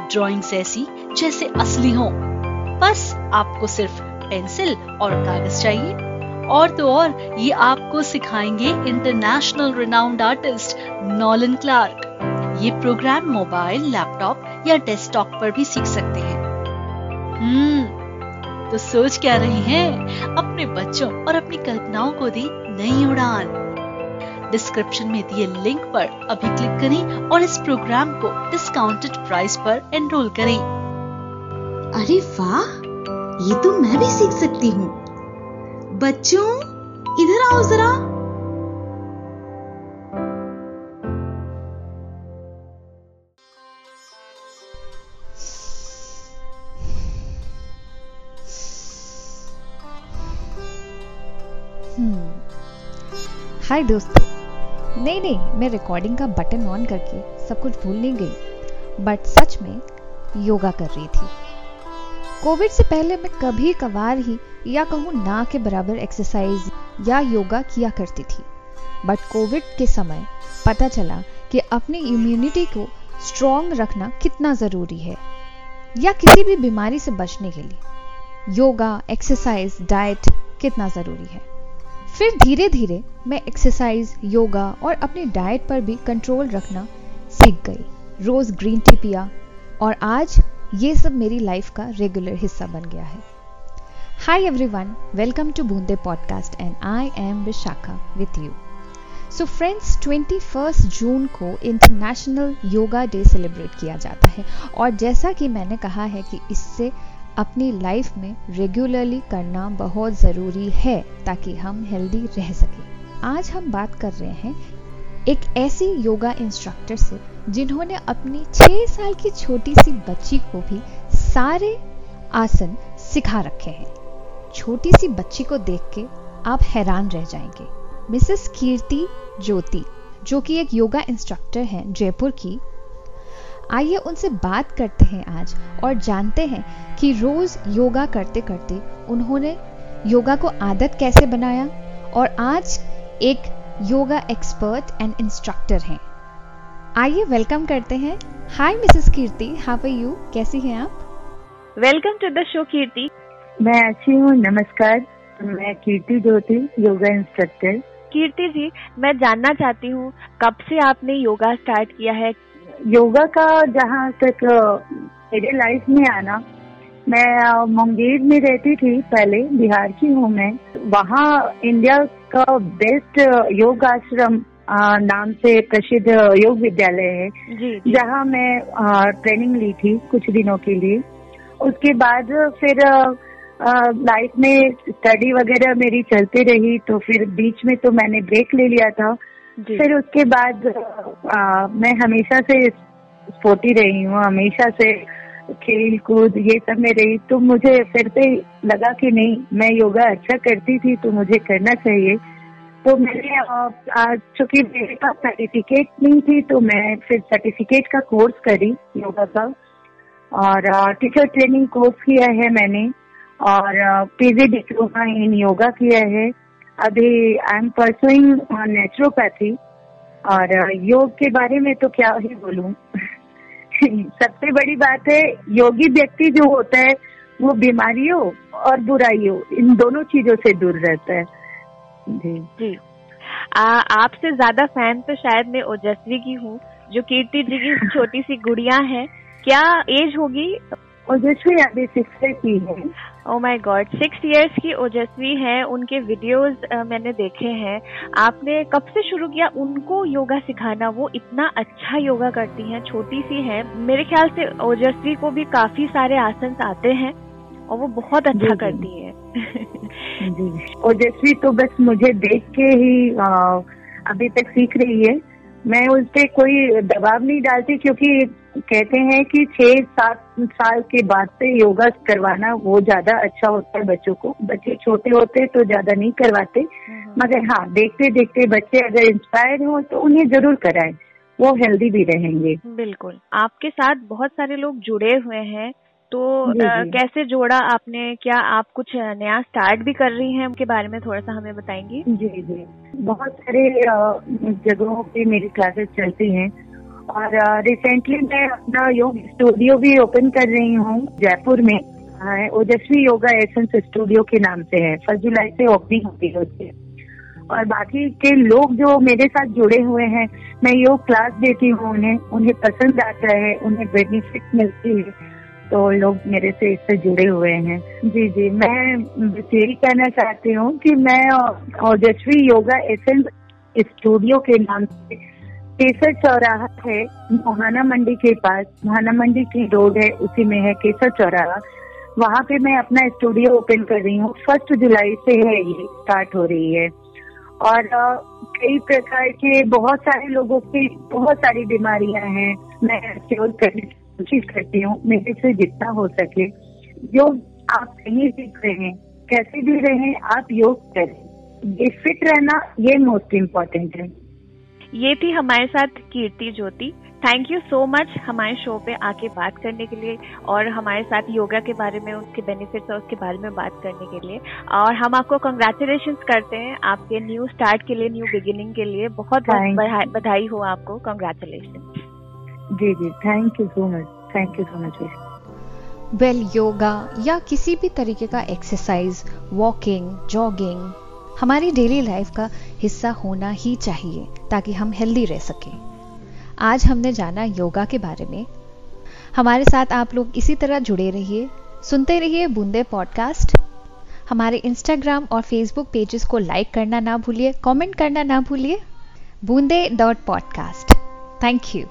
Drawings ऐसी जैसे असली हो। बस आपको सिर्फ़ पेंसिल और कागज़ चाहिए। और तो और, ये आपको सिखाएँगे international renowned artist Nolan Clark. ये प्रोग्राम मोबाइल, लैपटॉप या डेस्कटॉप पर भी सीख सकते हैं। हम्म तो सोच क्या रही हैं? अपने बच्चों और अपनी कल्पनाओं को दी नई उड़ान। डिस्क्रिप्शन में दिए लिंक पर अभी क्लिक करें और इस प्रोग्राम को डिस्काउंटेड प्राइस पर एनरोल करें। अरे वाह ये तो मैं भी सीख सकती हूँ। बच्चों इधर आओ जरा। हाय hmm. दोस्तों। नहीं नहीं, मैं रिकॉर्डिंग का बटन ऑन करके सब कुछ भूल नहीं गई बट सच में योगा कर रही थी। कोविड से पहले मैं कभी कभार ही या कहूँ ना के बराबर एक्सरसाइज या योगा किया करती थी बट कोविड के समय पता चला कि अपनी इम्यूनिटी को स्ट्रॉन्ग रखना कितना ज़रूरी है, या किसी भी बीमारी से बचने के लिए। योगा एक्सरसाइज डाइट कितना ज़रूरी है। फिर धीरे धीरे मैं एक्सरसाइज योगा और अपनी डाइट पर भी कंट्रोल रखना सीख गई। रोज़ ग्रीन टी पिया और आज ये सब मेरी लाइफ का रेगुलर हिस्सा बन गया है। Hi everyone welcome to Boonde podcast and I am Vishakha with you so friends twenty first June को इंटरनेशनल योगा डे सेलिब्रेट किया जाता है और जैसा कि मैंने कहा है कि इससे अपनी लाइफ में रेगुलरली करना बहुत ज़रूरी है ताकि हम हेल्दी रह सकें। आज हम बात कर रहे हैं एक ऐसी योगा इंस्ट्रक्टर से जिन्होंने अपनी छह साल की छोटी सी बच्ची को भी सारे आसन सिखा रखे हैं। छोटी सी बच्ची को देख के आप हैरान रह जाएँगे। मिसेस कीर्ति ज्योति, जो कि एक योगा इंस्ट्रक्टर हैं जयपुर की आइए उनसे बात करते हैं आज और जानते हैं कि रोज योगा करते करते उन्होंने योगा को आदत कैसे बनाया और आज एक योगा एक्सपर्ट एंड इंस्ट्रक्टर हैं। आइए वेलकम करते हैं। Hi Mrs Kirti how are you कैसी हैं आप? Welcome to the show Kirti मैं अच्छी हूँ नमस्कार। मैं कीर्ति ज्योति योगा इंस्ट्रक्टर कीर्ति जी मैं जानना चाहती हूँ कब से आपने योगा स्टार्ट किया है? योगा का जहाँ तक मेरे लाइफ में आना मैं मुंगेर में रहती थी पहले बिहार की हूँ मैं। वहाँ इंडिया का बेस्ट योग आश्रम नाम से प्रसिद्ध योग विद्यालय है। जहाँ मैं ट्रेनिंग ली थी कुछ दिनों के लिए। उसके बाद फिर लाइफ में स्टडी वगैरह मेरी चलती रही तो फिर बीच में तो मैंने ब्रेक ले लिया था। फिर उसके बाद आ, मैं हमेशा से स्पोर्टी रही हूँ हमेशा से खेल कूद ये सब में रही। तो मुझे फिर से लगा कि नहीं मैं योगा अच्छा करती थी तो मुझे करना चाहिए। तो मैंने चूँकि मेरे पास सर्टिफिकेट नहीं थी तो मैं फिर सर्टिफिकेट का कोर्स करी योगा का। और टीचर ट्रेनिंग कोर्स किया है मैंने। और पीजी डिप्लोमा इन योगा किया है। अभी आई एम परसुइंग नेचुरोपैथी और योग के बारे में तो क्या ही बोलूँ। सबसे बड़ी बात है, योगी व्यक्ति जो होता है, वो बीमारियों और बुराइयों, इन दोनों चीज़ों से दूर रहता है। जी। जी। आपसे ज़्यादा फ़ैन तो शायद मैं ओजस्वी की हूँ, जो कीर्ति जी की छोटी सी गुड़िया है। क्या एज होगी? ओजस्वी अभी सिक्स की है। Oh my God six years की ओजस्वी है उनके वीडियोस मैंने देखे हैं। आपने कब से शुरू किया उनको योगा सिखाना? वो इतना अच्छा योगा करती हैं छोटी सी है। मेरे ख्याल से ओजस्वी को भी काफ़ी सारे आसन आते हैं और वो बहुत अच्छा जी, करती है। जी। ओजस्वी तो बस मुझे देख के ही आ, अभी तक सीख रही है। मैं उस पर कोई दबाव नहीं डालती क्योंकि कहते हैं कि छह सात साल के बाद से योगा करवाना वो ज़्यादा अच्छा होता है बच्चों को। बच्चे छोटे होते तो ज़्यादा नहीं करवाते। मगर हाँ देखते देखते बच्चे अगर इंस्पायर हो तो उन्हें ज़रूर कराएँ। वो हेल्दी भी रहेंगे। बिल्कुल। आपके साथ बहुत सारे लोग जुड़े हुए हैं। तो जी, आ, जी। कैसे जोड़ा आपने? क्या आप कुछ नया स्टार्ट भी कर रही हैं? उनके बारे में थोड़ा सा हमें बताएँगी। जी जी। बहुत सारे जगहों पे मेरी क्लासेस चलती हैं। और रिसेंटली मैं अपना योग स्टूडियो भी ओपन कर रही हूँ जयपुर में। हाँ, ओजस्वी योगा एसेंस स्टूडियो के नाम से है। फ़र्स्ट जुलाई से ओपनिंग होती है और बाकी के लोग जो मेरे साथ जुड़े हुए हैं मैं योग क्लास देती हूँ उन्हें। उन्हें पसंद आता है उन्हें बेनिफिट मिलती है तो लोग मेरे से इससे जुड़े हुए हैं। जी जी मैं यही कहना चाहती हूँ कि मैं ओजस्वी योगा एसेंस स्टूडियो के नाम से केसर चौराहा है, मोहाना मंडी के पास। मोहाना मंडी की रोड है, उसी में है केसर चौराहा। वहाँ पे मैं अपना स्टूडियो ओपन कर रही हूँ। फ़र्स्ट जुलाई से है ये स्टार्ट हो रही है। और कई प्रकार के बहुत सारे लोगों की बहुत सारी बीमारियाँ हैं। मैं क्योर करने की कोशिश करती हूँ, मेरे से जितना हो सके। योग आप कहीं सीख रहे हैं। कैसे भी रहें, आप योग करें। ये फिट रहना, ये मोस्ट इम्पोर्टेंट है। ये थी हमारे साथ Kirti Jyoti. Thank you so much हमारे शो पे आके बात करने के लिए और हमारे साथ योगा के बारे में उसके बेनिफिट्स और उसके बारे में बात करने के लिए। और हम आपको कंग्रेचुलेशन करते हैं आपके न्यू स्टार्ट के लिए न्यू बिगिनिंग के लिए। बहुत बहुत बधाई- बधाई हो आपको। कंग्रेचुलेशन जी जी. Thank you so much thank you so much well yoga या किसी भी तरीके का एक्सरसाइज वॉकिंग जॉगिंग हमारी डेली लाइफ का हिस्सा होना ही चाहिए, ताकि हम हेल्दी रह सकें। आज हमने जाना योगा के बारे में। हमारे साथ आप लोग इसी तरह जुड़े रहिए। सुनते रहिए बूंदे पॉडकास्ट हमारे इंस्टाग्राम और फेसबुक पेजेस को लाइक करना ना भूलिए कमेंट करना ना भूलिए। Boonde dot podcast thank you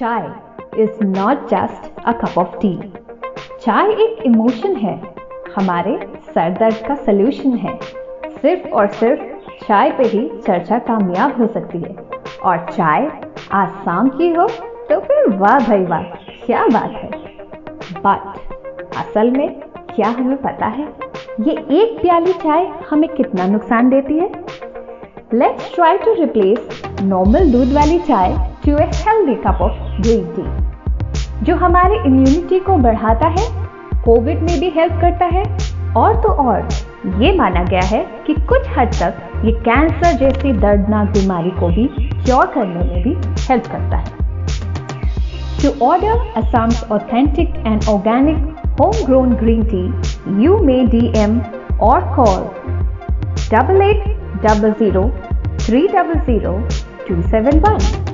chai is not just a cup of tea चाय एक इमोशन है। हमारे सर दर्द का सलूशन है। सिर्फ़ और सिर्फ़ चाय पे ही चर्चा कामयाब हो सकती है। और चाय आसाम की हो तो फिर वाह भाई वाह क्या बात है। बट असल में क्या हमें पता है ये एक प्याली चाय हमें कितना नुकसान देती है? Let's try to replace normal दूध वाली चाय to a healthy cup of green tea, जो हमारे इम्यूनिटी को बढ़ाता है कोविड में भी हेल्प करता है। और तो और, ये माना गया है कि कुछ हद तक ये कैंसर जैसी दर्दनाक बीमारी को भी क्योर करने में भी हेल्प करता है। To order Assam's authentic and organic home grown green tea you may D M और call double eight double zero three double zero two seven one